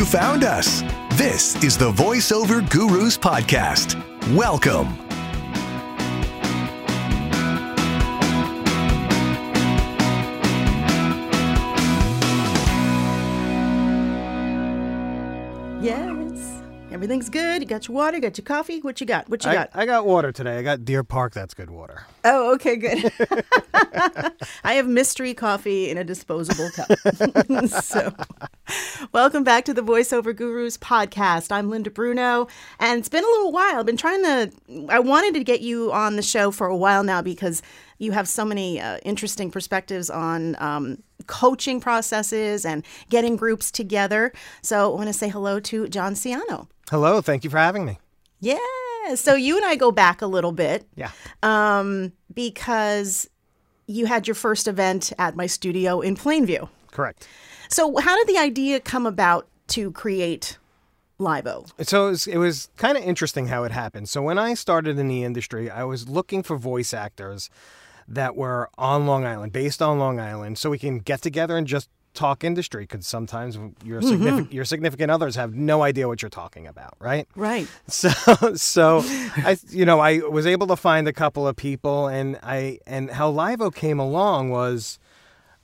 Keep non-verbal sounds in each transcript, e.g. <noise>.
you found us. This is the VoiceOver Gurus Podcast. Welcome. Everything's good. You got your water, you got your coffee. What you got? What you I, got? I got water today. I got Deer Park. That's good water. oh, okay, good. <laughs> I have mystery coffee in a disposable cup. <laughs> so, welcome back to the Voiceover Gurus podcast. I'm Linda Bruno, and it's been a little while. I've been trying to, I wanted to get you on the show for a while now because you have so many uh, interesting perspectives on um, coaching processes and getting groups together. So, I want to say hello to Jon Ciano. Hello. Thank you for having me. Yeah. So you and I go back a little bit Yeah. um, because you had your first event at my studio in Plainview. Correct. So how did the idea come about to create Livo? So it was, it was kind of interesting how it happened. So when I started in the industry, I was looking for voice actors that were on Long Island, based on Long Island, so we can get together and just talk industry. Because sometimes your mm-hmm. significant your significant others have no idea what you're talking about, right? Right. <laughs> So, so I, you know, I was able to find a couple of people, and I, and how Livo came along was,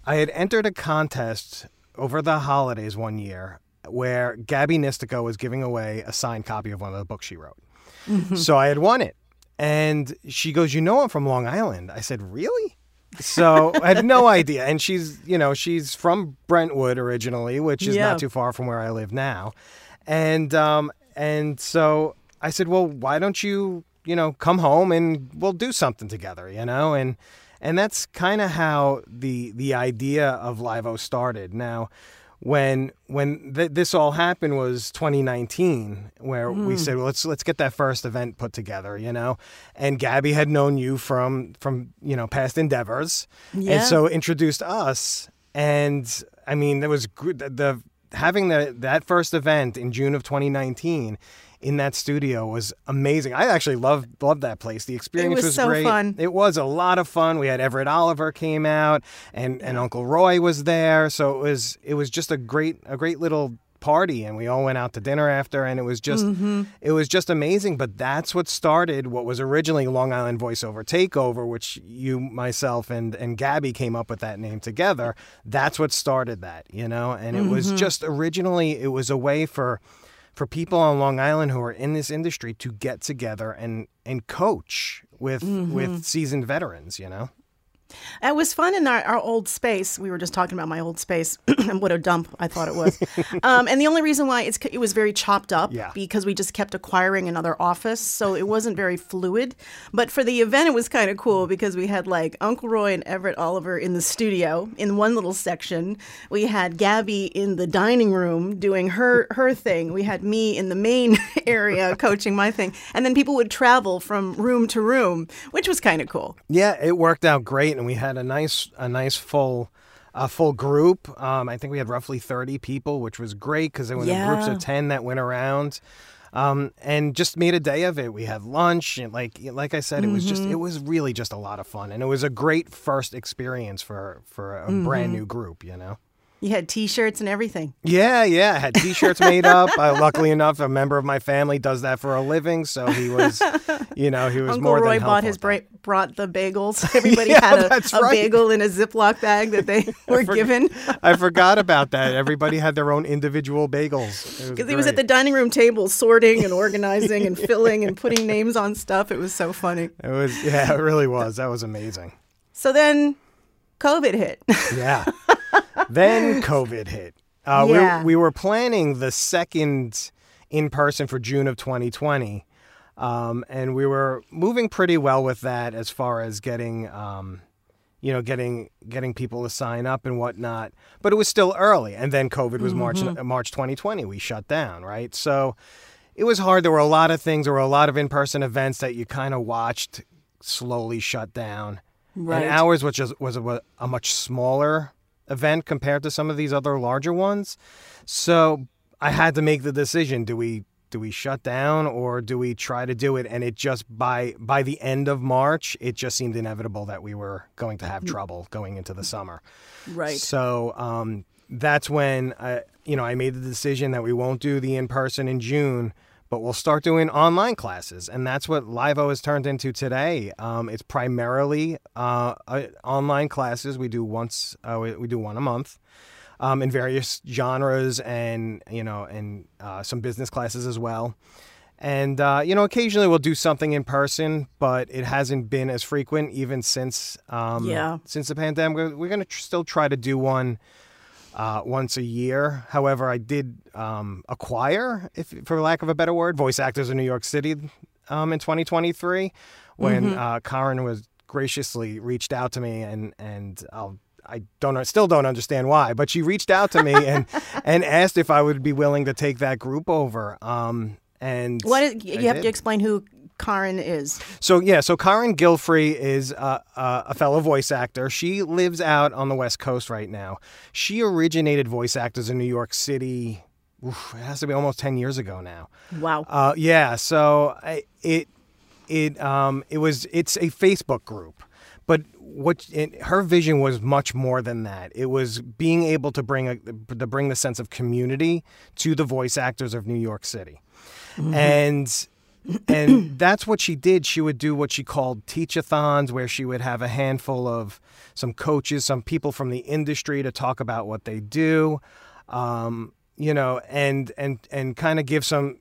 I had entered a contest over the holidays one year where Gabby Nistico was giving away a signed copy of one of the books she wrote. Mm-hmm. So I had won it, and she goes, "You know, I'm from Long Island." I said, "Really?" So I had no idea, and she's, you know, she's from Brentwood originally, which is Yeah. not too far from where I live now, and um, and so I said, well, why don't you, you know, come home and we'll do something together, you know, and and that's kind of how the the idea of Livo started. Now, when when th- this all happened was 2019, where we hmm. said, well, let's let's get that first event put together, you know, and Gabby had known you from from you know past endeavors, Yeah. and so introduced us, and I mean, there was good the having the that first event in June of 2019 in that studio was amazing. I actually loved loved that place. The experience was so great. fun. It was a lot of fun. We had Everett Oliver came out and and Uncle Roy was there. So it was it was just a great a great little party and we all went out to dinner after and it was just Mm-hmm. it was just amazing but that's what started what was originally Long Island voiceover takeover which you myself and and Gabby came up with that name together that's what started that you know and it was Mm-hmm. just originally it was a way for for people on Long Island who are in this industry to get together and and coach with Mm-hmm. with seasoned veterans, you know. It was fun in our, our old space. We were just talking about my old space <clears throat> and what a dump I thought it was. <laughs> um, and the only reason why it's it was very chopped up Yeah. because we just kept acquiring another office, so it wasn't very fluid. But for the event, it was kind of cool because we had like Uncle Roy and Everett Oliver in the studio in one little section. We had Gabby in the dining room doing her her thing. We had me in the main <laughs> area <laughs> coaching my thing, and then people would travel from room to room, which was kind of cool. Yeah, it worked out great, and we had a nice a nice full. A full group. Um, I think we had roughly thirty people, which was great because there were groups of ten that went around, um, and just made a day of it. We had lunch, and like like I said, it was just Mm-hmm. it was really just a lot of fun, and it was a great first experience for for a Mm-hmm. brand new group. You know. You had T-shirts and everything. Yeah, yeah. I had T-shirts made up. Uh, luckily enough, a member of my family does that for a living, so he was, <laughs> you know, he was Uncle more Roy than bought his bra- brought the bagels. <laughs> Everybody Yeah, had a, a right. bagel in a Ziploc bag that they <laughs> were given I forgot about that. Everybody had their own individual bagels. because he was at the dining room table sorting and organizing and filling and putting names on stuff. It was so funny. It was, yeah, it really was. That was amazing. So then, COVID hit. Yeah. Then COVID hit. Uh, Yeah. we, we were planning the second in person for June of 2020. Um, and we were moving pretty well with that as far as getting, um, you know, getting getting people to sign up and whatnot. But it was still early, and then COVID was March March 2020. We shut down, right? So it was hard. There were a lot of things. There were a lot of in person events that you kind of watched slowly shut down. Right. And ours, which is, was a, a much smaller event compared to some of these other larger ones, so I had to make the decision: do we do we shut down or do we try to do it? And it just by by the end of March, it just seemed inevitable that we were going to have trouble going into the summer. Right. So um, that's when I you know, I made the decision that we won't do the in person in June, but we'll start doing online classes, and that's what Livo has turned into today. Um, it's primarily uh, uh, online classes. We do once, uh, we, we do one a month. Um, in various genres and you know and uh, some business classes as well and uh, you know occasionally we'll do something in person but it hasn't been as frequent even since um, Yeah. since the pandemic we're, we're going to tr- still try to do one uh, once a year however i did um, acquire if for lack of a better word voice actors in new york city um, in 2023 when uh, Karen was graciously reached out to me and and I'll I don't still don't understand why, but she reached out to me and <laughs> and asked if I would be willing to take that group over. Um, and What is, I you have did. to explain who Karen is. So yeah, so Karen Gilfrey is uh, uh, a fellow voice actor. She lives out on the West Coast right now. She originated voice actors in New York City. oof, it has to be almost ten years ago now. Wow. Uh, yeah, so I, it it um it was it's a Facebook group, but what it, her vision was much more than that. It was being able to bring a to bring the sense of community to the voice actors of New York City, and and that's what she did. She would do what she called teach-a-thons, where she would have a handful of some coaches, some people from the industry to talk about what they do, um, you know, and and and kind of give some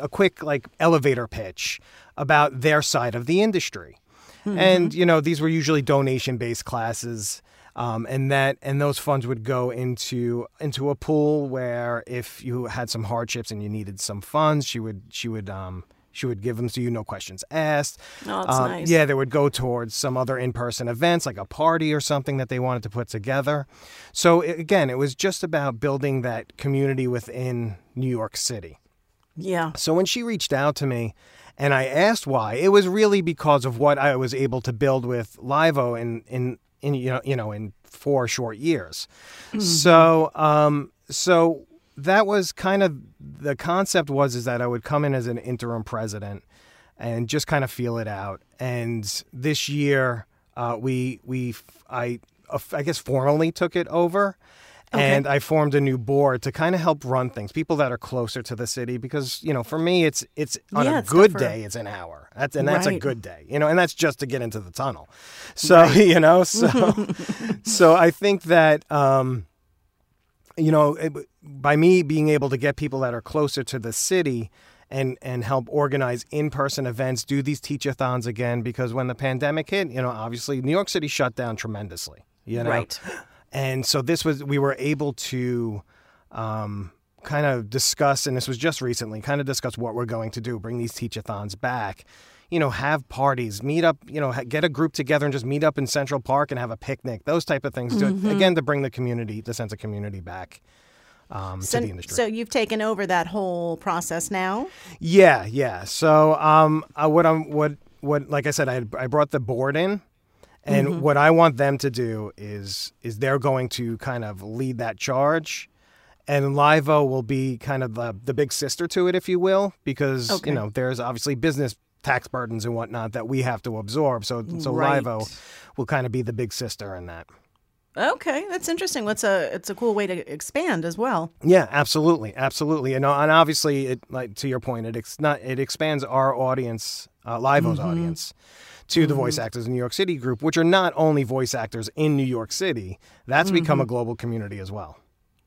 a quick like elevator pitch about their side of the industry. And you know, these were usually donation-based classes. Um, and that and those funds would go into into a pool where if you had some hardships and you needed some funds, she would she would um, she would give them to you, no questions asked. Oh, that's Um, nice. Yeah, they would go towards some other in-person events, like a party or something that they wanted to put together. So again, it was just about building that community within New York City. Yeah. So when she reached out to me and I asked why, it was really because of what I was able to build with Livo in in, in you know you know in four short years. So um so that was kind of the concept was is that I would come in as an interim president and just kind of feel it out. And this year uh, we we I I guess formally took it over. And I formed a new board to kind of help run things, people that are closer to the city, because you know, for me, it's it's on Yeah, a it's good day, it's an hour, that's and that's a good day, you know, and that's just to get into the tunnel. So <laughs> you know, so <laughs> so I think that um, you know, it, by me being able to get people that are closer to the city and and help organize in-person events, do these teach-a-thons again because when the pandemic hit, you know, obviously New York City shut down tremendously, you know. Right. And so this was we were able to um, kind of discuss, and this was just recently, kind of discuss what we're going to do, bring these teach-a-thons back. You know, have parties, meet up. You know, get a group together and just meet up in Central Park and have a picnic. Those type of things. to- again, to bring the community, the sense of community back um, So, to the industry. so you've taken over that whole process now. Yeah, yeah. So, um, uh, what I'm, what, what, like I said, I, I brought the board in, and what I want them to do is, is they're going to kind of lead that charge, and Livo will be kind of the, the big sister to it, if you will, because Okay. you know there's obviously business tax burdens and whatnot that we have to absorb. So, so Right. Livo will kind of be the big sister in that. Okay, that's interesting. What's a it's a cool way to expand as well. Yeah, absolutely, absolutely, and uh, and obviously, it like to your point, it ex- not it expands our audience, uh, Livo's mm-hmm. audience, to the voice mm-hmm. actors in New York City group, which are not only voice actors in New York City. That's become a mm-hmm. global community as well.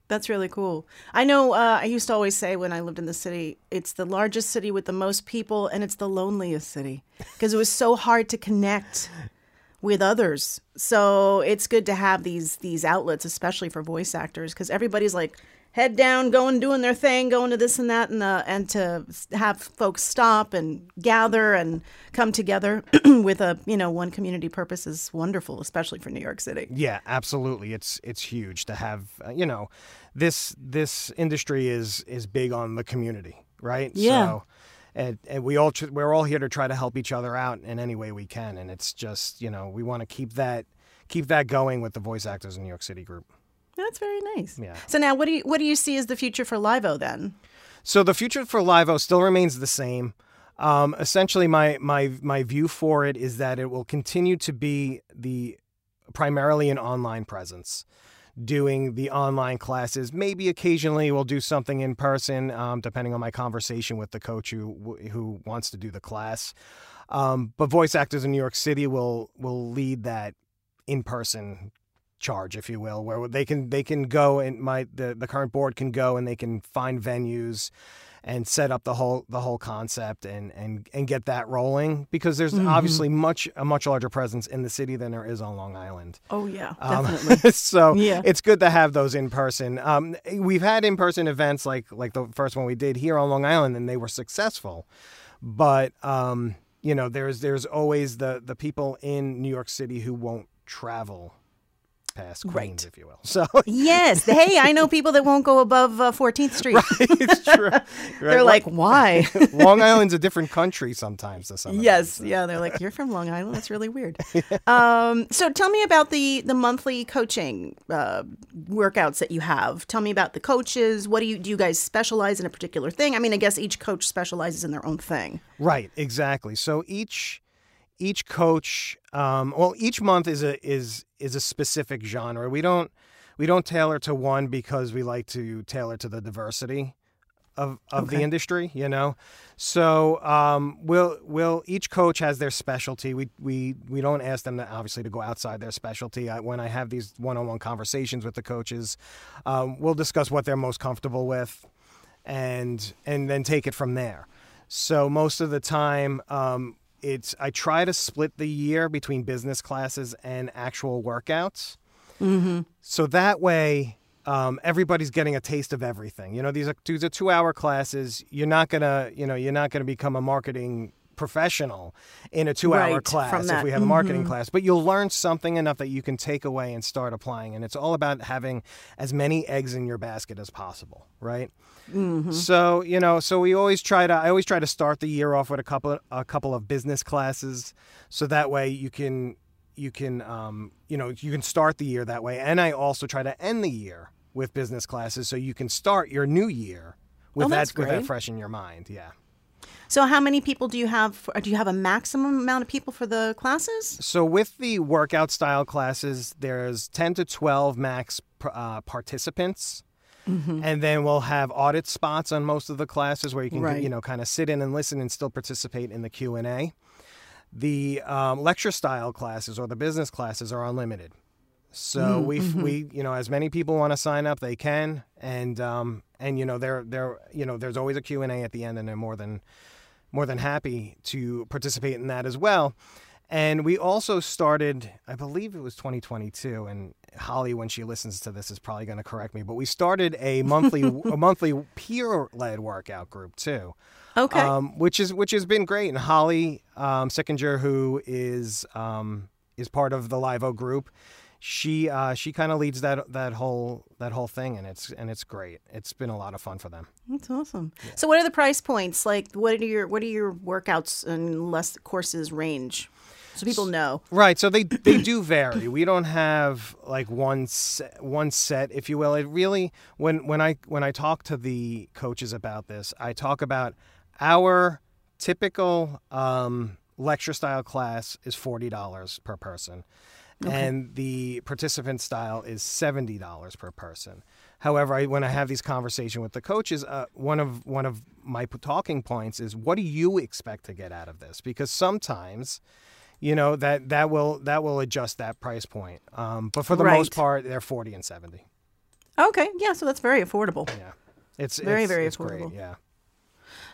That's really cool. I know uh, I used to always say when I lived in the city, it's the largest city with the most people and it's the loneliest city because it was so hard to connect with others. So it's good to have these these outlets, especially for voice actors, because everybody's like head down, going doing their thing, going to this and that, and uh, and to have folks stop and gather and come together <clears throat> with a you know one community purpose is wonderful, especially for New York City. Yeah, absolutely. It's it's huge to have. Uh, you know, this this industry is is big on the community, right? Yeah. So, and, and we all we're all here to try to help each other out in any way we can, and it's just you know we want to keep that keep that going with the voice actors in New York City group. That's very nice. Yeah. So now, what do you what do you see as the future for Livo then? So the future for Livo still remains the same. Um, essentially, my my my view for it is that it will continue to be the primarily an online presence. doing the online classes. Maybe occasionally we'll do something in person, um, depending on my conversation with the coach who who wants to do the class. Um, but voice actors in New York City will will lead that in person charge, if you will, where they can they can go and my the, the current board can go and they can find venues and set up the whole the whole concept and and and get that rolling because there's Mm-hmm. obviously much a much larger presence in the city than there is on Long Island. Oh yeah, Um, definitely. <laughs> so Yeah. it's good to have those in person. Um, we've had in person events like like the first one we did here on Long Island, and they were successful. But um, you know, there's there's always the the people in New York City who won't travel past Queens, Right. if you will. <laughs> So yes. Hey, I know people that won't go above uh, 14th Street. <laughs> it's <laughs> true. They're Right? like, why? Long Island's a different country sometimes to some. of them, yes. so. Yeah. They're like, you're from Long Island. That's really weird. um, so tell me about the the monthly coaching uh, workouts that you have. Tell me about the coaches. What do you do? You guys specialize in a particular thing? I mean, I guess each coach specializes in their own thing. Right, exactly. So each each coach, um, well, each month is a is is a specific genre. We don't we don't tailor to one because we like to tailor to the diversity of of the industry. You know, so um, we'll we'll each coach has their specialty. We we we don't ask them to obviously to go outside their specialty. I, when I have these one on one conversations with the coaches, um, we'll discuss what they're most comfortable with and and then take it from there. So most of the time, um, it's I try to split the year between business classes and actual workouts. Mm-hmm. So that way, um, everybody's getting a taste of everything. You know, these are these are two hour classes. You're not gonna, you know, you're not gonna become a marketing professional in a two hour Right, class if we have a marketing Mhm. class. But you'll learn something enough that you can take away and start applying. And it's all about having as many eggs in your basket as possible, right? Mm-hmm. So you know, so we always try to. I always try to start the year off with a couple a couple of business classes, so that way you can you can um, you know you can start the year that way. And I also try to end the year with business classes, so you can start your new year with Oh, that with that fresh in your mind. Yeah. So how many people do you have? For, do you have a maximum amount of people for the classes? So with the workout style classes, there's 10 to 12 max uh, participants. Mm-hmm. And then we'll have audit spots on most of the classes where you can, Right. you know, kind of sit in and listen and still participate in the Q and A. The um, lecture style classes or the business classes are unlimited. So we we you know as many people want to sign up they can and um and you know they're they're you know there's always a Q and A at the end and they're more than more than happy to participate in that as well. And we also started, I believe it was 2022, and Holly, when she listens to this, is probably going to correct me. But we started a <laughs> monthly a monthly peer led workout group too, Okay. um, which is which has been great. And Holly um, Sickinger, who is um, is part of the Livo group, she uh, she kind of leads that that whole that whole thing, and it's and it's great. It's been a lot of fun for them. That's awesome. So what are the price points? Like what are your what are your workouts and less courses range? So people know. Right. So they they do vary. We don't have like one set, one set, if you will. It really when when I when I talk to the coaches about this, I talk about our typical um, lecture style class is forty dollars per person, and the participant style is seventy dollars per person. However, I, when I have these conversations with the coaches, uh, one of one of my talking points is, what do you expect to get out of this? Because sometimes you know that that will that will adjust that price point um, but for the most part they're 40 and 70 Okay. Yeah. So that's very affordable. yeah it's Very, it's, very it's great affordable. yeah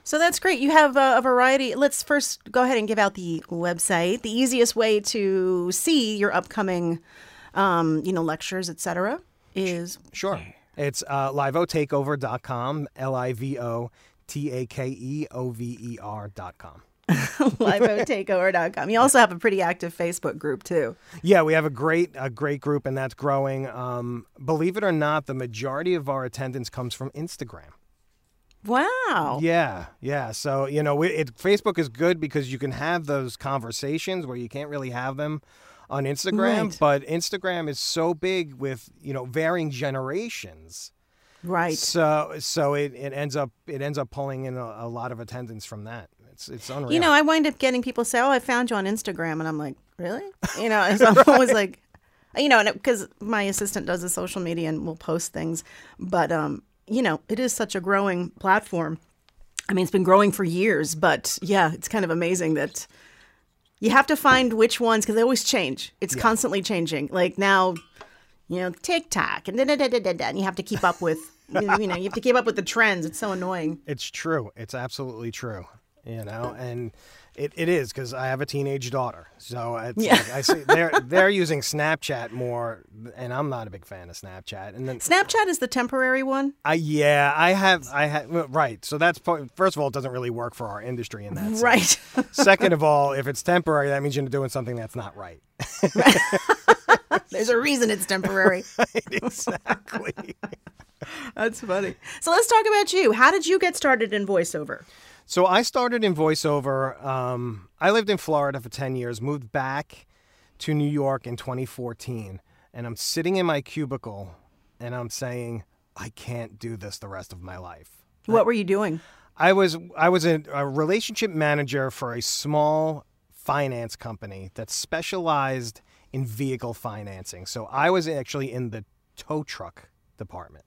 So that's great. You have uh, a variety. Let's first go ahead and give out the website. The easiest way to see your upcoming, um, you know, lectures, etc., is sure it's uh, livotakeover.com l-i-v-o-t-a-k-e-o-v-e-r dot com <laughs> livotakeover.com. You also have a pretty active Facebook group too. yeah we have a great a great group and that's growing um, believe it or not the majority of our attendance comes from instagram Wow. Yeah, yeah. So you know, we- it, Facebook is good because you can have those conversations where you can't really have them on Instagram. Right. But Instagram is so big with you know varying generations. Right. So so it, it ends up it ends up pulling in a, a lot of attendance from that. It's it's unreal. You know, I wind up getting people say, "Oh, I found you on Instagram," and I'm like, "Really?" <laughs> You know, and so I'm always like, you know, because my assistant does the social media and will post things, but um, you know, it is such a growing platform. I mean, it's been growing for years, but yeah, it's kind of amazing that you have to find which ones because they always change. It's constantly changing. Like now, you know, TikTok and da da da da, da, and you have to keep up with. <laughs> you know, you have to keep up with the trends. It's so annoying. It's true. It's absolutely true. You know, and it, it is because I have a teenage daughter. So it's Yeah. like I see they're they're using Snapchat more, and I'm not a big fan of Snapchat. And then Snapchat is the temporary one. I yeah, I have I have right. So that's first of all, it doesn't really work for our industry in that. sense. Right. <laughs> Second of all, if it's temporary, that means you're doing something that's not right. <laughs> There's a reason it's temporary. <laughs> exactly. That's funny. So let's talk about you. How did you get started in voiceover? So I started in voiceover. Um, I lived in Florida for 10 years, moved back to New York in 2014, and I'm sitting in my cubicle and I'm saying, I can't do this the rest of my life. What were you doing? I was I was a, a relationship manager for a small finance company that specialized in vehicle financing. So I was actually in the tow truck department.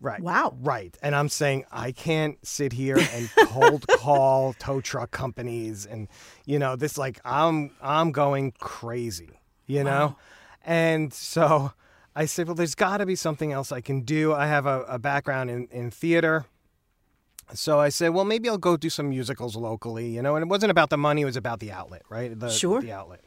Right. Wow. Right. And I'm saying I can't sit here and cold <laughs> call tow truck companies and you know this like I'm I'm going crazy, you know? And so I said, well, there's got to be something else I can do. I have a, a background in, in theater. So I said, well, maybe I'll go do some musicals locally, you know. And it wasn't about the money; it was about the outlet, right? The, Sure. The outlet.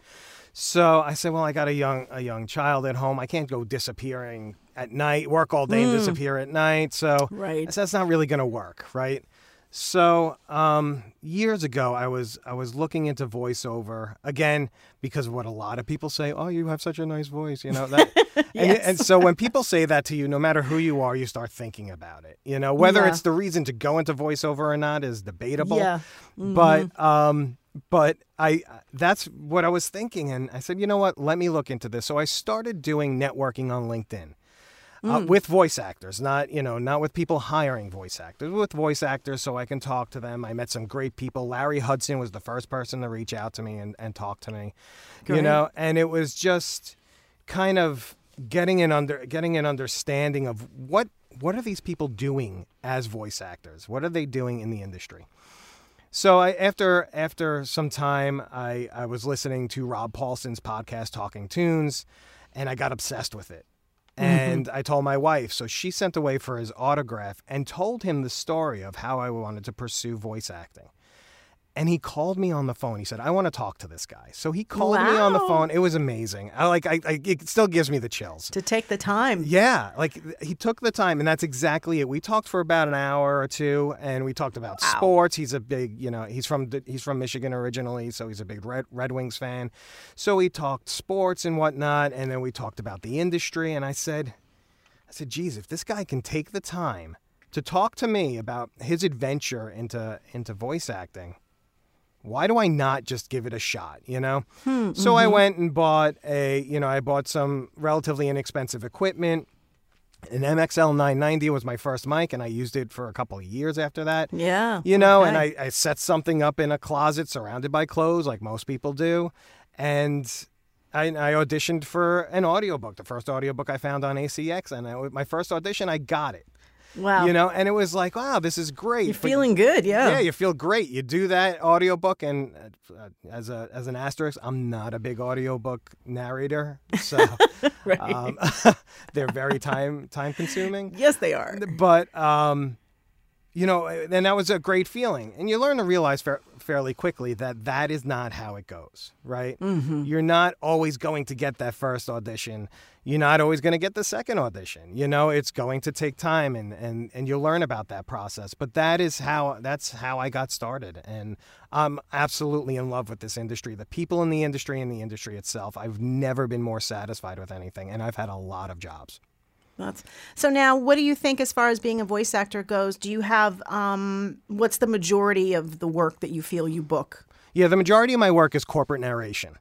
So I said, well, I got a young a young child at home. I can't go disappearing at night, work all day and disappear at night. So Right. Said, that's not really going to work, right? So um, years ago, I was I was looking into voiceover again because of what a lot of people say. Oh, you have such a nice voice, you know. That, <laughs> and, and so when people say that to you, no matter who you are, you start thinking about it. You know, whether Yeah. it's the reason to go into voiceover or not is debatable. Yeah. But um, but I that's what I was thinking, and I said, you know what? Let me look into this. So I started doing networking on LinkedIn uh, with voice actors, not you know, not with people hiring voice actors, with voice actors, so I can talk to them. I met some great people. Larry Hudson was the first person to reach out to me and, and talk to me, you know, and it was just kind of getting an under getting an understanding of what what are these people doing as voice actors? What are they doing in the industry? So I, after after some time, I, I was listening to Rob Paulsen's podcast, Talkin' Toons, and I got obsessed with it. Mm-hmm. And I told my wife, so she sent away for his autograph and told him the story of how I wanted to pursue voice acting. And he called me on the phone. He said, "I want to talk to this guy." So he called me on the phone. It was amazing. I like. I, I it still gives me the chills. To take the time. Yeah, like he took the time, and that's exactly it. We talked for about an hour or two, and we talked about Wow. sports. He's a big, you know, he's from he's from Michigan originally, so he's a big Red Red Wings fan. So we talked sports and whatnot, and then we talked about the industry. And I said, I said, geez, if this guy can take the time to talk to me about his adventure into into voice acting, why do I not just give it a shot, you know? Hmm, so I mm-hmm. went and bought a, you know, I bought some relatively inexpensive equipment. An MXL 990 was my first mic, and I used it for a couple of years after that. Yeah. You know, and. I, I set something up in a closet surrounded by clothes like most people do. And I, I auditioned for an audiobook, the first audiobook I found on ACX. And I, my first audition, I got it. Wow. You know, and it was like, wow, this is great. You're But- feeling good. Yeah. yeah, you feel great. You do that audiobook, and uh, as a as an asterisk, I'm not a big audiobook narrator, so <laughs> Right. um, <laughs> they're very time time consuming. yes, they are. But um, you know, and that was a great feeling, and you learn to realize fa- fairly quickly that that is not how it goes. Right? Mm-hmm. You're not always going to get that first audition. You're not always going to get the second audition. You know, it's going to take time, and and and you'll learn about that process. But that is how that's how I got started, and I'm absolutely in love with this industry. The people in the industry and the industry itself. I've never been more satisfied with anything, and I've had a lot of jobs. That's, so now, what do you think as far as being a voice actor goes? Do you have um, what's the majority of the work that you feel you book? Yeah, the majority of my work is corporate narration.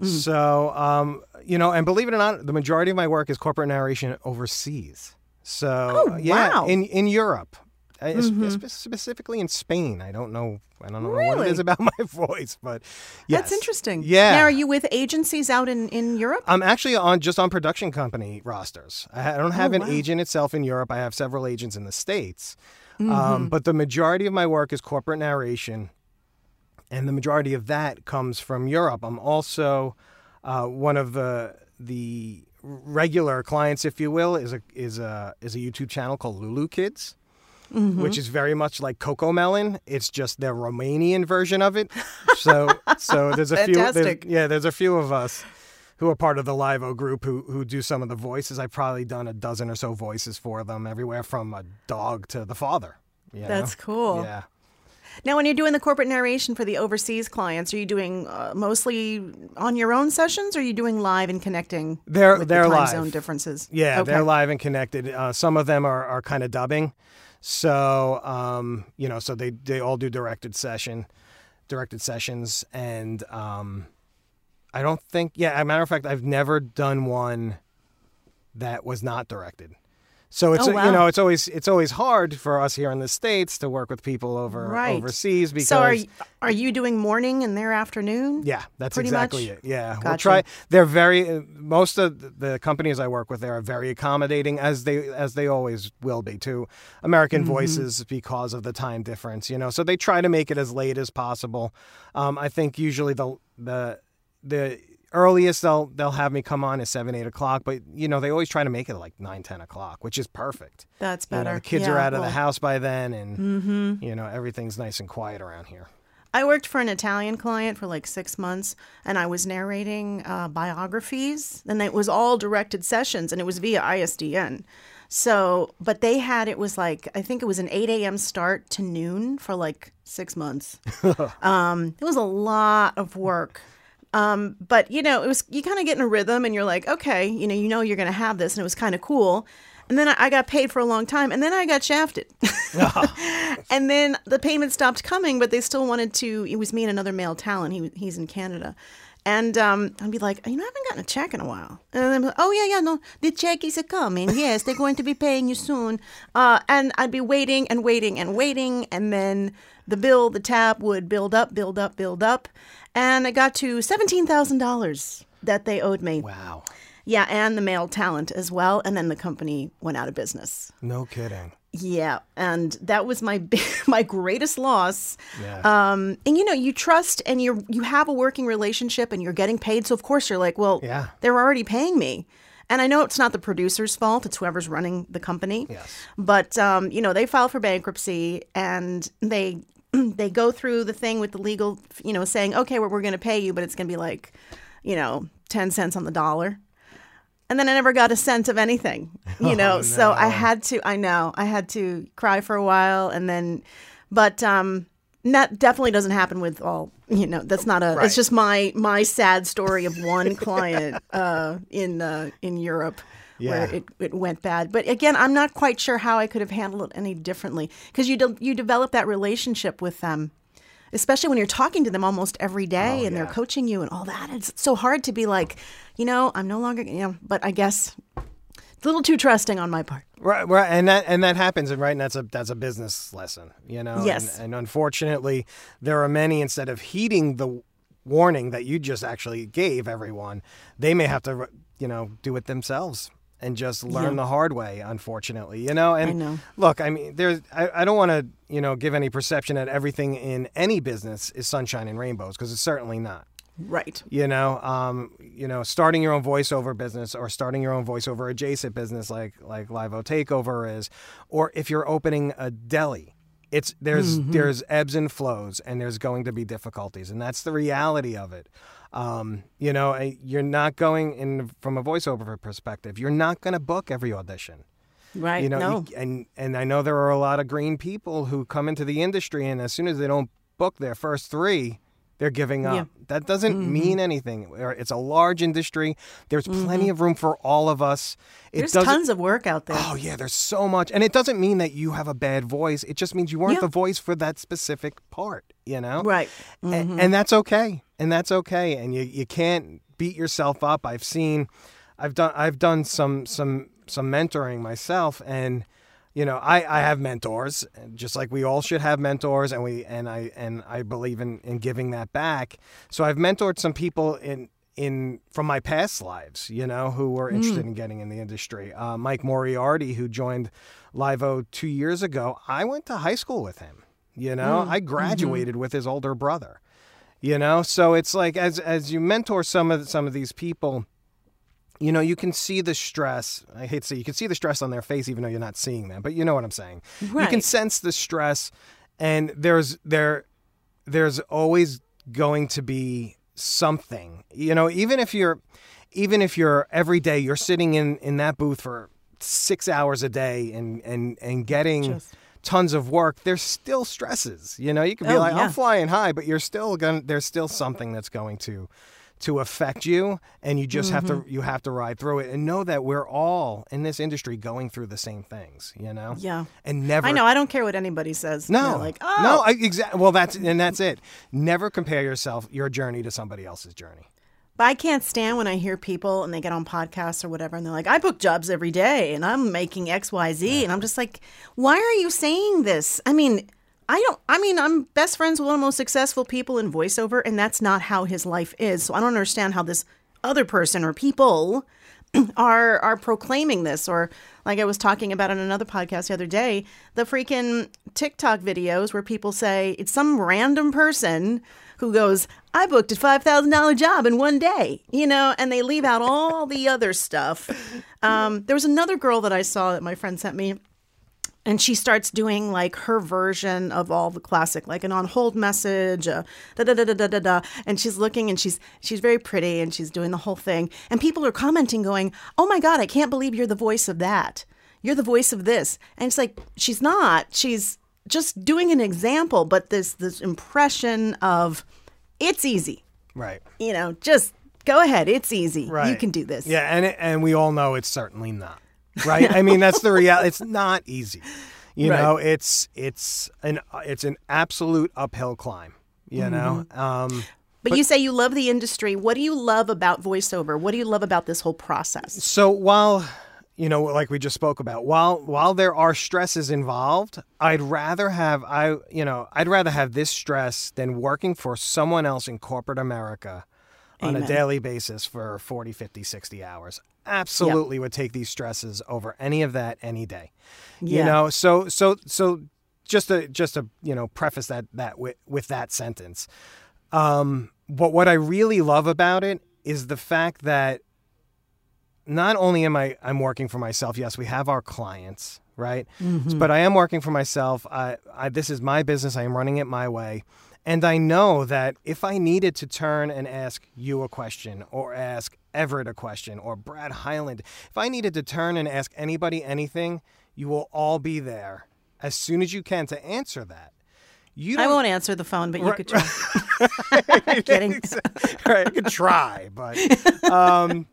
So, um, you know, and believe it or not, the majority of my work is corporate narration overseas. So, Oh, yeah, wow. in in Europe. I- spe- specifically in Spain. I don't know. I don't know what it Mm-hmm. Really? is about <laughs> my voice, but yes. That's interesting. Yeah. Now, are you with agencies out in, in Europe? I'm actually on just on production company rosters. I, I don't have an Oh, wow. agent itself in Europe. I have several agents in the states, Mm-hmm. um, but the majority of my work is corporate narration, and the majority of that comes from Europe. I'm also uh, one of the the regular clients, if you will, is a is a is a YouTube channel called LooLoo Kids. Mm-hmm. Which is very much like CoComelon. It's just the Romanian version of it. So, so there's a few. there's- yeah, there's a few of us who are part of the Livo group who who do some of the voices. I've probably done a dozen or so voices for them, everywhere from a dog to the father. you know? That's cool. Yeah. Now, when you're doing the corporate narration for the overseas clients, are you doing uh, mostly on your own sessions, or are you doing live and connecting They're- they're the time live. zone differences? Yeah, okay. they're live and connected. Uh, some of them are, are kind of dubbing. So, um, you know, so they, they all do directed session, directed sessions. And um, I don't think, yeah, as a matter of fact, I've never done one that was not directed. So it's Oh, wow. you know it's always it's always hard for us here in the states to work with people over Right. overseas because So, are you, are you doing morning and their afternoon? yeah, that's exactly much? it. Yeah, we'll try. They're very uh, most of the- companies I work with. They are very accommodating, as they as they always will be to American Mm-hmm. voices because of the time difference. You know, so they try to make it as late as possible. Um, I think usually the the the earliest they'll they'll have me come on is seven eight o'clock, but you know they always try to make it like nine ten o'clock, which is perfect. That's You know, better. the kids Yeah, are out of the house by then, and Mm-hmm. you know everything's nice and quiet around here. I worked for an Italian client for like six months, and I was narrating uh, biographies, and it was all directed sessions, and it was via ISDN. So, but they had it was like I think it was an eight a.m. start to noon for like six months. <laughs> um, it was a lot of work. Um, but you know, it was you kind of get in a rhythm, and you're like, okay, you know, you know, you're going to have this, and it was kind of cool. And then I, I got paid for a long time, and then I got shafted. <laughs> and then the payment stopped coming, but they still wanted to. It was me and another male talent. He he's in Canada. And um, I'd be like, you know, I haven't gotten a check in a while. And then, like, oh, yeah, yeah, no, the check is coming. Yes, they're going to be paying you soon. Uh, and I'd be waiting and waiting and waiting. And then the bill, the tab would build up, build up, build up. And I got to $17,000 that they owed me. Wow, Yeah, and the male talent as well. And then the company went out of business. no kidding. Yeah, and that was my <laughs> my greatest loss. Yeah. Um, and you know, you trust and you you have a working relationship and you're getting paid, so of course you're like, well, Yeah. they're already paying me. And I know it's not the producer's fault; it's whoever's running the company. Yes. But um, you know, they file for bankruptcy and they <clears throat> they go through the thing with the legal, you know, saying, okay, well, we're going to pay you, but it's going to be like, you know, ten cents on the dollar. And then I never got a cent of anything, <laughs> you know. So I had to. I know I had to cry for a while, and then, but um, that definitely doesn't happen with all. You know, that's not a. Right. It's just my my sad story of one <laughs> client uh, in uh, in Europe where it, it went bad. But again, I'm not quite sure how I could have handled it any differently because you de- you develop that relationship with them. Especially when you're talking to them almost every day Oh, and they're coaching you and all that. It's so hard to be like, you know, I'm no longer, you know, but I guess it's a little too trusting on my part. Right, right, and that and that happens, and right, and that's a that's a business lesson, you know. Yes. and, and unfortunately, there are many instead of heeding the warning that you just actually gave everyone, they may have to, you know, do it themselves and just learn Yeah. the hard way. Unfortunately, you know. And I know. look, I mean, there's I, I don't want to you know give any perception that everything in any business is sunshine and rainbows because it's certainly not Right. you know um, you know starting your own voiceover business or starting your own voiceover adjacent business like like livo takeover is or if you're opening a deli it's there's there's ebbs and flows and there's going to be difficulties and that's the reality of it um, you know you're not going in from a voiceover perspective you're not going to book every audition Right. you know no. you- and and i know there are a lot of green people who come into the industry and as soon as they don't book their first three they're giving up Yeah. Mm-hmm. that doesn't mean anything it's a large industry there's plenty of room for all of us it There's tons of work out there. oh yeah there's so much and it doesn't mean that you have a bad voice it just means you weren't Yeah. the voice for that specific part you know Right. Mm-hmm. and, that's okay and that's okay and you, you can't beat yourself up i've seen i've done i've done some some some mentoring myself and you know, I, I have mentors, just like we all should have mentors, and we and I and I believe in, in giving that back. So I've mentored some people in in from my past lives, you know, who were hmm. interested in getting in the industry. Uh, Mike Moriarty, who joined Livo two years ago, I went to high school with him. You know, hmm. I mm-hmm. graduated with his older brother. You know, so it's like as as you mentor some of some of these people, you know, you can see the stress. I hate to say you can see the stress on their face, even though you're not seeing them. But you know what I'm saying. You can sense the stress, and there's there there's always going to be something. You know, even if you're even if you're every day you're sitting in in that booth for six hours a day and and and getting Just- tons of work, there's still stresses. You know, you can be Oh, like, yeah. I'm flying high, but you're still going to there's still something that's going to to affect you and you just have Mm-hmm. to you have to ride through it and know that we're all in this industry going through the same things, you know? Yeah. And never I know. I don't care what anybody says. no, like, oh, no, exactly. Well, that's and that's it. Never compare yourself your journey to somebody else's journey. But I can't stand when I hear people and they get on podcasts or whatever and they're like, I book jobs every day and I'm making XYZ. And I'm just like, why are you saying this? I mean, I don't, I mean, I'm best friends with one of the most successful people in voiceover and that's not how his life is. So I don't understand how this other person or people <clears throat> are are proclaiming this or like I was talking about on another podcast the other day, the freaking TikTok videos where people say it's some random person who goes, "I booked a five thousand dollar job in one day," you know, and they leave out all the other stuff. <laughs> Um, there was another girl that I saw that my friend sent me and she starts doing like her version of all the classic, like an on hold message, da da da da da da da. And she's looking and she's she's very pretty and she's doing the whole thing. And people are commenting, going, "Oh my god, I can't believe you're the voice of that. You're the voice of this." And it's like she's not. She's just doing an example, but this this impression of it's easy. Right. You know, just go ahead. It's easy. Right. You can do this. Yeah, and it, and we all know it's certainly not. Right? I mean, that's the <laughs> reality. It's not easy. You Right. know, it's it's an it's an absolute uphill climb, you know. Mm-hmm. Um But, you say you love the industry. What do you love about voiceover? What do you love about this whole process? So while you know, like we just spoke about, while while there are stresses involved, I'd rather have I you know I'd rather have this stress than working for someone else in corporate America on a daily basis for 40, 50, 60 hours. Absolutely would take these stresses over any of that any day. You know, so so so just to just to you know preface that that with, with that sentence. Um, but what I really love about it is the fact that not only am I I'm working for myself. Yes, we have our clients, right? But I am working for myself. I, I this is my business. I am running it my way. And I know that if I needed to turn and ask you a question or ask Everett a question or Brad Highland, if I needed to turn and ask anybody anything, you will all be there as soon as you can to answer that. You I won't answer the phone, but you Right, could try. <laughs> Kidding. <laughs> right, I could try, but um,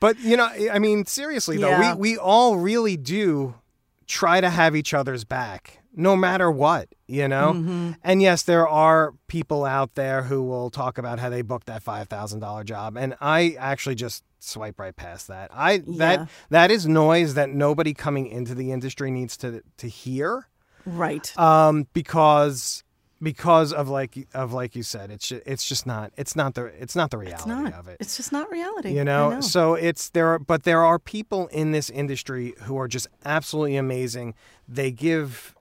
but you know, I mean, seriously though, Yeah. we we all really do try to have each other's back, no matter what, you know. Mm-hmm. And yes, there are people out there who will talk about how they booked that five thousand dollar job, and I actually just swipe right past that. I Yeah. that that is noise that nobody coming into the industry needs to to hear Right. um, because because of like of like you said, it's ju- it's just not it's not the it's not the reality it's not. of it. It's just not reality. You I know? so it's there, are, but there are people in this industry who are just absolutely amazing. They give,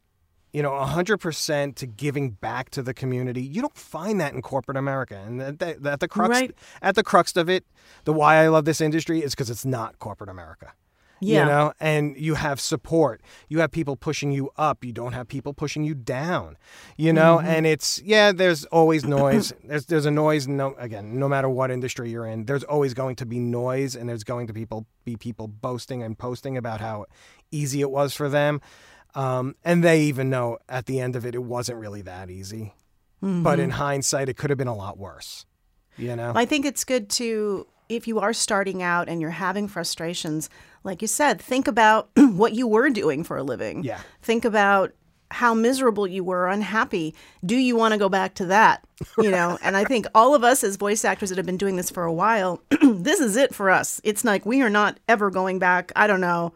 you know, hundred percent to giving back to the community. You don't find that in corporate America, and that, that, that the crux Right. at the crux of it, the why I love this industry is because it's not corporate America. Yeah. You know, and you have support. You have people pushing you up. You don't have people pushing you down. You know, Mm-hmm. and it's yeah. There's always noise. <coughs> there's there's a noise. No, again, no matter what industry you're in, there's always going to be noise, and there's going to people be people boasting and posting about how easy it was for them, um, and they even know at the end of it, it wasn't really that easy. But in hindsight, it could have been a lot worse. You know. I think it's good to, if you are starting out and you're having frustrations, like you said, think about <clears throat> what you were doing for a living. Yeah. Think about how miserable you were, unhappy. Do you want to go back to that? <laughs> You know, and I think all of us as voice actors that have been doing this for a while, <clears throat> this is it for us. It's like we are not ever going back. I don't know.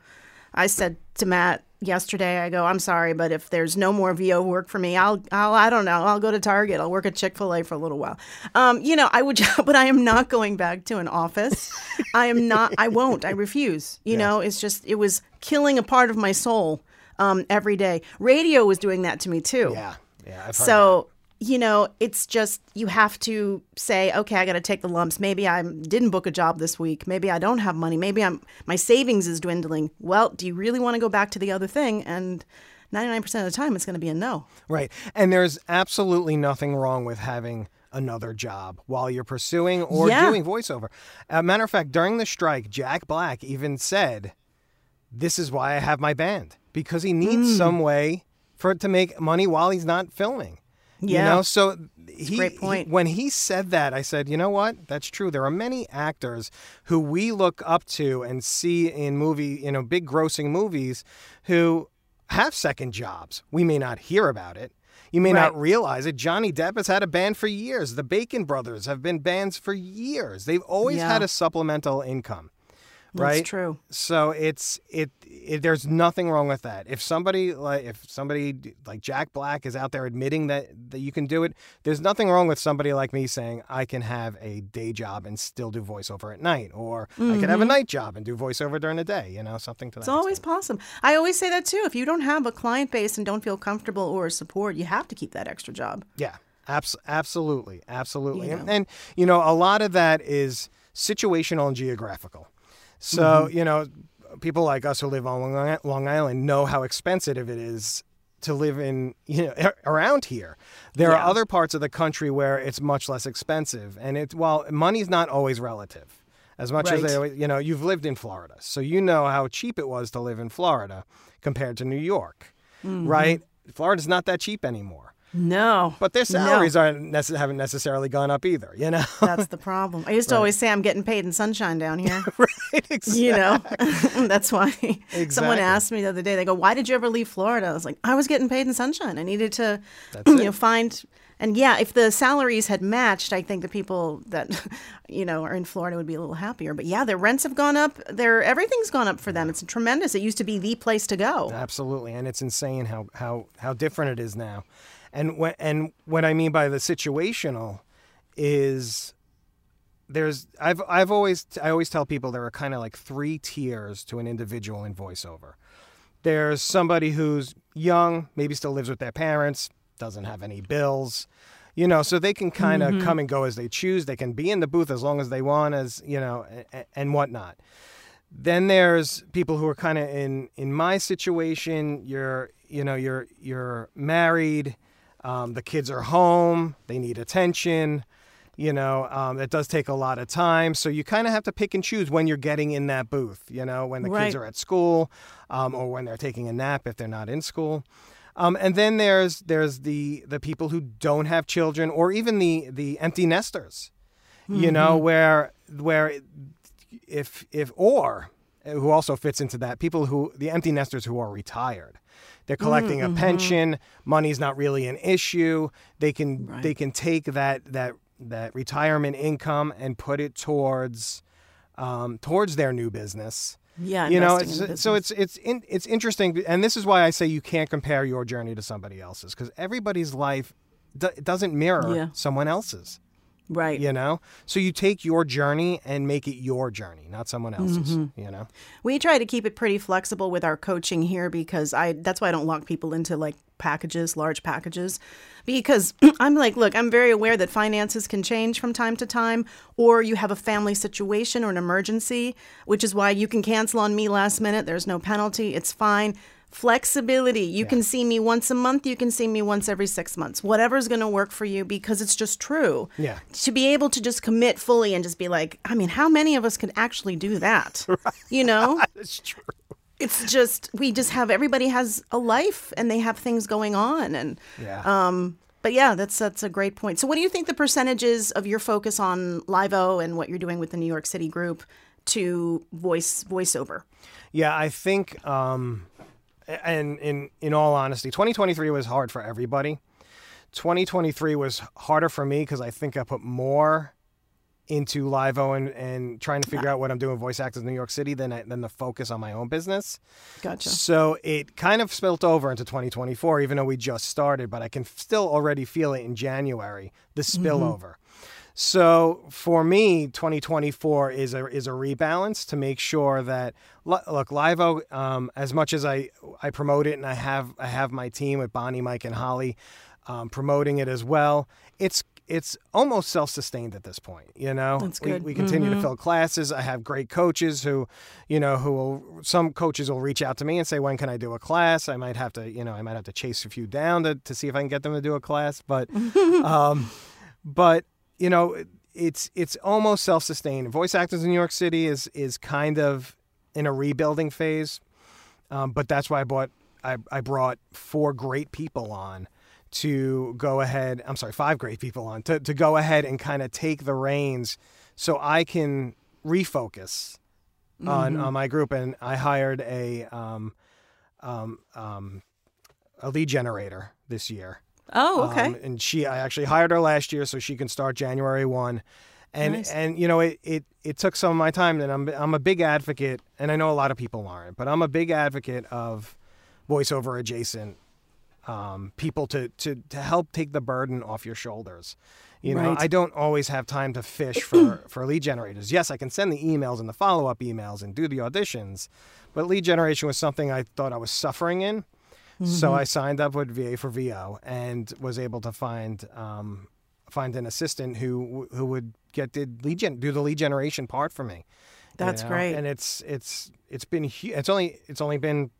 I said to Matt yesterday. I go, I'm sorry, but if there's no more VO work for me, I'll, I'll, I don't know, I'll go to Target. I'll work at Chick Fil A for a little while. Um, you know, I would, <laughs> but I am not going back to an office. I am not. I won't. I refuse. You know, it's just it was killing a part of my soul um, every day. Radio was doing that to me too. Yeah, yeah. I've heard So, you know, it's just you have to say, okay, I got to take the lumps. Maybe I didn't book a job this week. Maybe I don't have money. Maybe I'm my savings is dwindling. Well, do you really want to go back to the other thing? And 99% of the time it's going to be a no. Right. And there's absolutely nothing wrong with having another job while you're pursuing or Yeah. doing voiceover. Uh, matter of fact, during the strike, Jack Black even said, This is why I have my band because he needs Mm. some way for it to make money while he's not filming. You Yeah. know, so he, great point. he- when he said that, I said, you know what? That's true. There are many actors who we look up to and see in movie, you know, big grossing movies who have second jobs. We may not hear about it. You may not realize it. Johnny Depp has had a band for years. The Bacon Brothers have been bands for years. They've always Yeah. had a supplemental income. Right. That's true. So it's it, it. There's nothing wrong with that. If somebody like if somebody like Jack Black is out there admitting that that you can do it, there's nothing wrong with somebody like me saying I can have a day job and still do voiceover at night, or I can have a night job and do voiceover during the day. You know, something to that. Mm-hmm. It's always extent. possible. I always say that too. If you don't have a client base and don't feel comfortable or support, you have to keep that extra job. Yeah, abs- absolutely, absolutely. You And, and you know, a lot of that is situational and geographical. So Mm-hmm. you know, people like us who live on Long Island know how expensive it is to live in you know around here. There Yeah. are other parts of the country where it's much less expensive, and it while money's not always relative. As much as they, you know, you've lived in Florida, so you know how cheap it was to live in Florida compared to New York, Mm-hmm. right? Florida's not that cheap anymore. No. But their No. salaries aren't nece- haven't necessarily gone up either, you know? That's the problem. I used to always say I'm getting paid in sunshine down here. <laughs> right, exactly. You know, <laughs> that's why someone asked me the other day. They go, "Why did you ever leave Florida?" I was like, "I was getting paid in sunshine. I needed to, That's you it. know, find." And yeah, if the salaries had matched, I think the people that, <laughs> you know, are in Florida would be a little happier. But yeah, their rents have gone up. Their everything's gone up for them. It's tremendous. It used to be the place to go. Absolutely, and it's insane how how how different it is now. And when and what I mean by the situational is there's I've I've always I always tell people there are kind of like three tiers to an individual in voiceover. There's somebody who's young, maybe still lives with their parents, doesn't have any bills, you know, so they can kind of mm-hmm. come and go as they choose. They can be in the booth as long as they want, as you know, and, and whatnot. Then there's people who are kind of in in my situation. You're you know you're you're married, um, the kids are home, they need attention. You know, um, it does take a lot of time, so you kind of have to pick and choose when you're getting in that booth. You know, when the Right. kids are at school, um, or when they're taking a nap if they're not in school. Um, and then there's there's the the people who don't have children, or even the the empty nesters. You know, where where if if or who also fits into that people who the empty nesters who are retired they're collecting a pension. Money's not really an issue. They can Right. they can take that that that retirement income and put it towards um, towards their new business. Yeah, you know it's, so it's it's in, it's interesting and this is why i say you can't compare your journey to somebody else's because everybody's life do, doesn't mirror Yeah. someone else's right. you know so you take your journey and make it your journey not someone else's Mm-hmm. you know We try to keep it pretty flexible with our coaching here because I that's why I don't lock people into like packages, large packages. Because <clears throat> I'm like, look, I'm very aware that finances can change from time to time or you have a family situation or an emergency, which is why you can cancel on me last minute. There's no penalty. It's fine. Flexibility. You can see me once a month, you can see me once every 6 months. Whatever's going to work for you because it's just true. Yeah. To be able to just commit fully and just be like, I mean, how many of us could actually do that? <laughs> You know? <laughs> that's true it's just we just have everybody has a life and they have things going on and yeah um but yeah that's that's a great point so what do you think the percentages of your focus on livo and what you're doing with the new york city group to voice voiceover Yeah, I think, um, and in in all honesty, 2023 was hard for everybody. 2023 was harder for me because I think I put more into Livo and, and trying to figure out what I'm doing voice actors in New York City than I, than the focus on my own business. Gotcha. So it kind of spilt over into 2024, even though we just started, but I can still already feel it in January, the spillover. So for me, 2024 is a is a rebalance to make sure that look Livo, um, as much as I I promote it and I have I have my team with Bonnie, Mike, and Holly um, promoting it as well. It's it's almost self-sustained at this point. You know, That's we, good. we continue Mhm. to fill classes. I have great coaches who, you know, who will. Some coaches will reach out to me and say, "When can I do a class?" I might have to, you know, I might have to chase a few down to, to see if I can get them to do a class. But, <laughs> um, but you know, it's it's almost self-sustained. Voice actors in New York City is is kind of in a rebuilding phase, um, but that's why I bought I, I brought four great people on to go ahead. I'm sorry, five great people on to, to go ahead and kind of take the reins so I can refocus on, Mm-hmm. on my group. And I hired a um, um, um, a lead generator this year. Oh, okay. Um, and she, I actually hired her last year so she can start January one. And Nice. and you know it, it it took some of my time. And I'm I'm a big advocate, and I know a lot of people aren't, but I'm a big advocate of voiceover adjacent um, people to to to help take the burden off your shoulders. You know, Right. I don't always have time to fish for <clears throat> for lead generators. Yes, I can send the emails and the follow up emails and do the auditions, but lead generation was something I thought I was suffering in. So I signed up with VA for VO and was able to find um, find an assistant who who would get the lead gen, do the lead generation part for me. you That's know? great. and it's it's it's been hu- it's only it's only been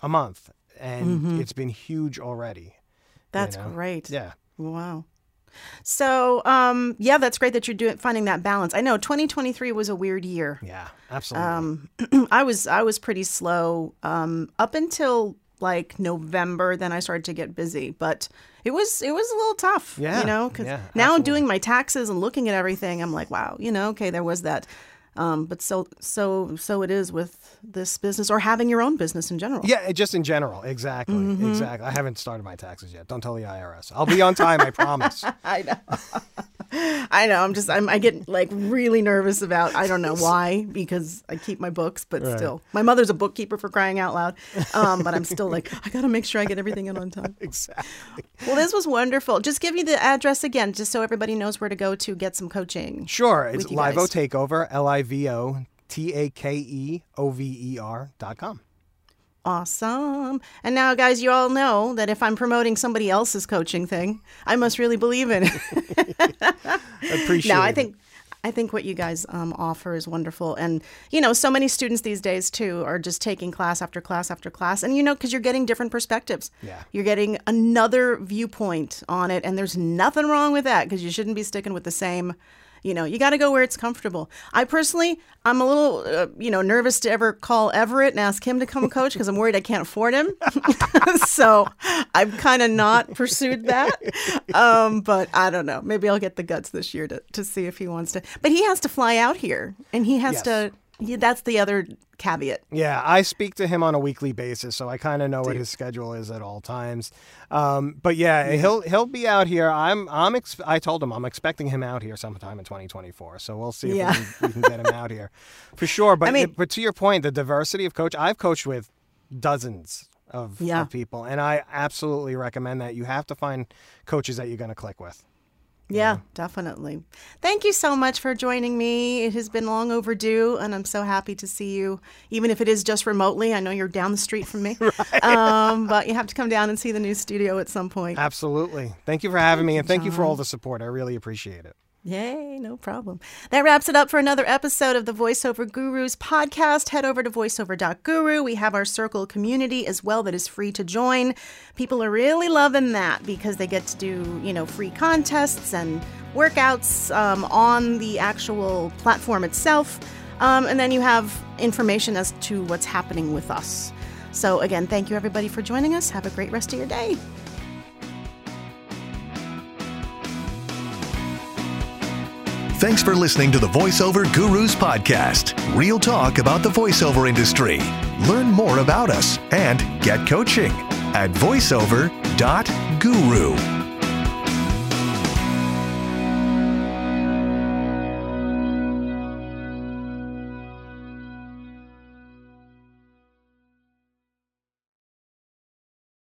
a month and it's been huge already. That's know? great. Yeah. Wow. So, um, yeah, that's great that you're doing finding that balance. I know 2023 was a weird year. Yeah, absolutely. Um, <clears throat> I was I was pretty slow um, up until like November. Then I started to get busy, but it was it was a little tough. Yeah, you know, because yeah, now absolutely. doing my taxes and looking at everything, I'm like, wow, you know, okay, there was that. Um, but so so so it is with this business or having your own business in general. yeah, just in general. Exactly. Mm-hmm. Exactly. I haven't started my taxes yet. Don't tell the IRS. I'll be on time, I promise. <laughs> I know. <laughs> I know. I'm just. I'm, I get like really nervous about. I don't know why because I keep my books, but Right. still, my mother's a bookkeeper for crying out loud. Um, but I'm still like, I gotta make sure I get everything in on time. <laughs> exactly. Well, this was wonderful. Just give me the address again, just so everybody knows where to go to get some coaching. Sure. It's guys. Livo Takeover, L I V O T A K E O V E R dot com. Awesome. And now, guys, you all know that if I'm promoting somebody else's coaching thing, I must really believe in it. <laughs> Appreciate no, I think I think what you guys um, offer is wonderful, and you know, so many students these days too are just taking class after class after class, and you know, because you're getting different perspectives. Yeah. you're getting another viewpoint on it, and there's nothing wrong with that because you shouldn't be sticking with the same. You know, you got to go where it's comfortable. I personally, I'm a little, uh, you know, nervous to ever call Everett and ask him to come <laughs> coach because I'm worried I can't afford him. <laughs> so I've kind of not pursued that. Um, but I don't know. Maybe I'll get the guts this year to, to see if he wants to. But he has to fly out here, and he has Yes. to. He, that's the other caveat. Yeah, I speak to him on a weekly basis, so I kind of know what his schedule is at all times. Um, but yeah, he'll he'll be out here. I'm I'm ex- I told him I'm expecting him out here sometime in 2024. So we'll see if Yeah. we, can, we can get him out here <laughs> for sure. But I mean- but to your point, the diversity of coach, I've coached with dozens of, Yeah. of people, and I absolutely recommend that. You have to find coaches that you're going to click with. Yeah, definitely. Thank you so much for joining me. It has been long overdue, and I'm so happy to see you, even if it is just remotely. I know you're down the street from me, <laughs> um, but you have to come down and see the new studio at some point. Absolutely. Thank you for having me, and thank you for all the support. I really appreciate it. Yay, no problem. That wraps it up for another episode of the VoiceOver Gurus podcast. Head over to voiceover.guru. We have our circle community as well that is free to join. People are really loving that because they get to do, you know, free contests and workouts um, on the actual platform itself. Um, and then you have information as to what's happening with us. So, again, thank you everybody for joining us. Have a great rest of your day. Thanks for listening to the VoiceOver Gurus podcast. Real talk about the voiceover industry. Learn more about us and get coaching at voiceover.guru.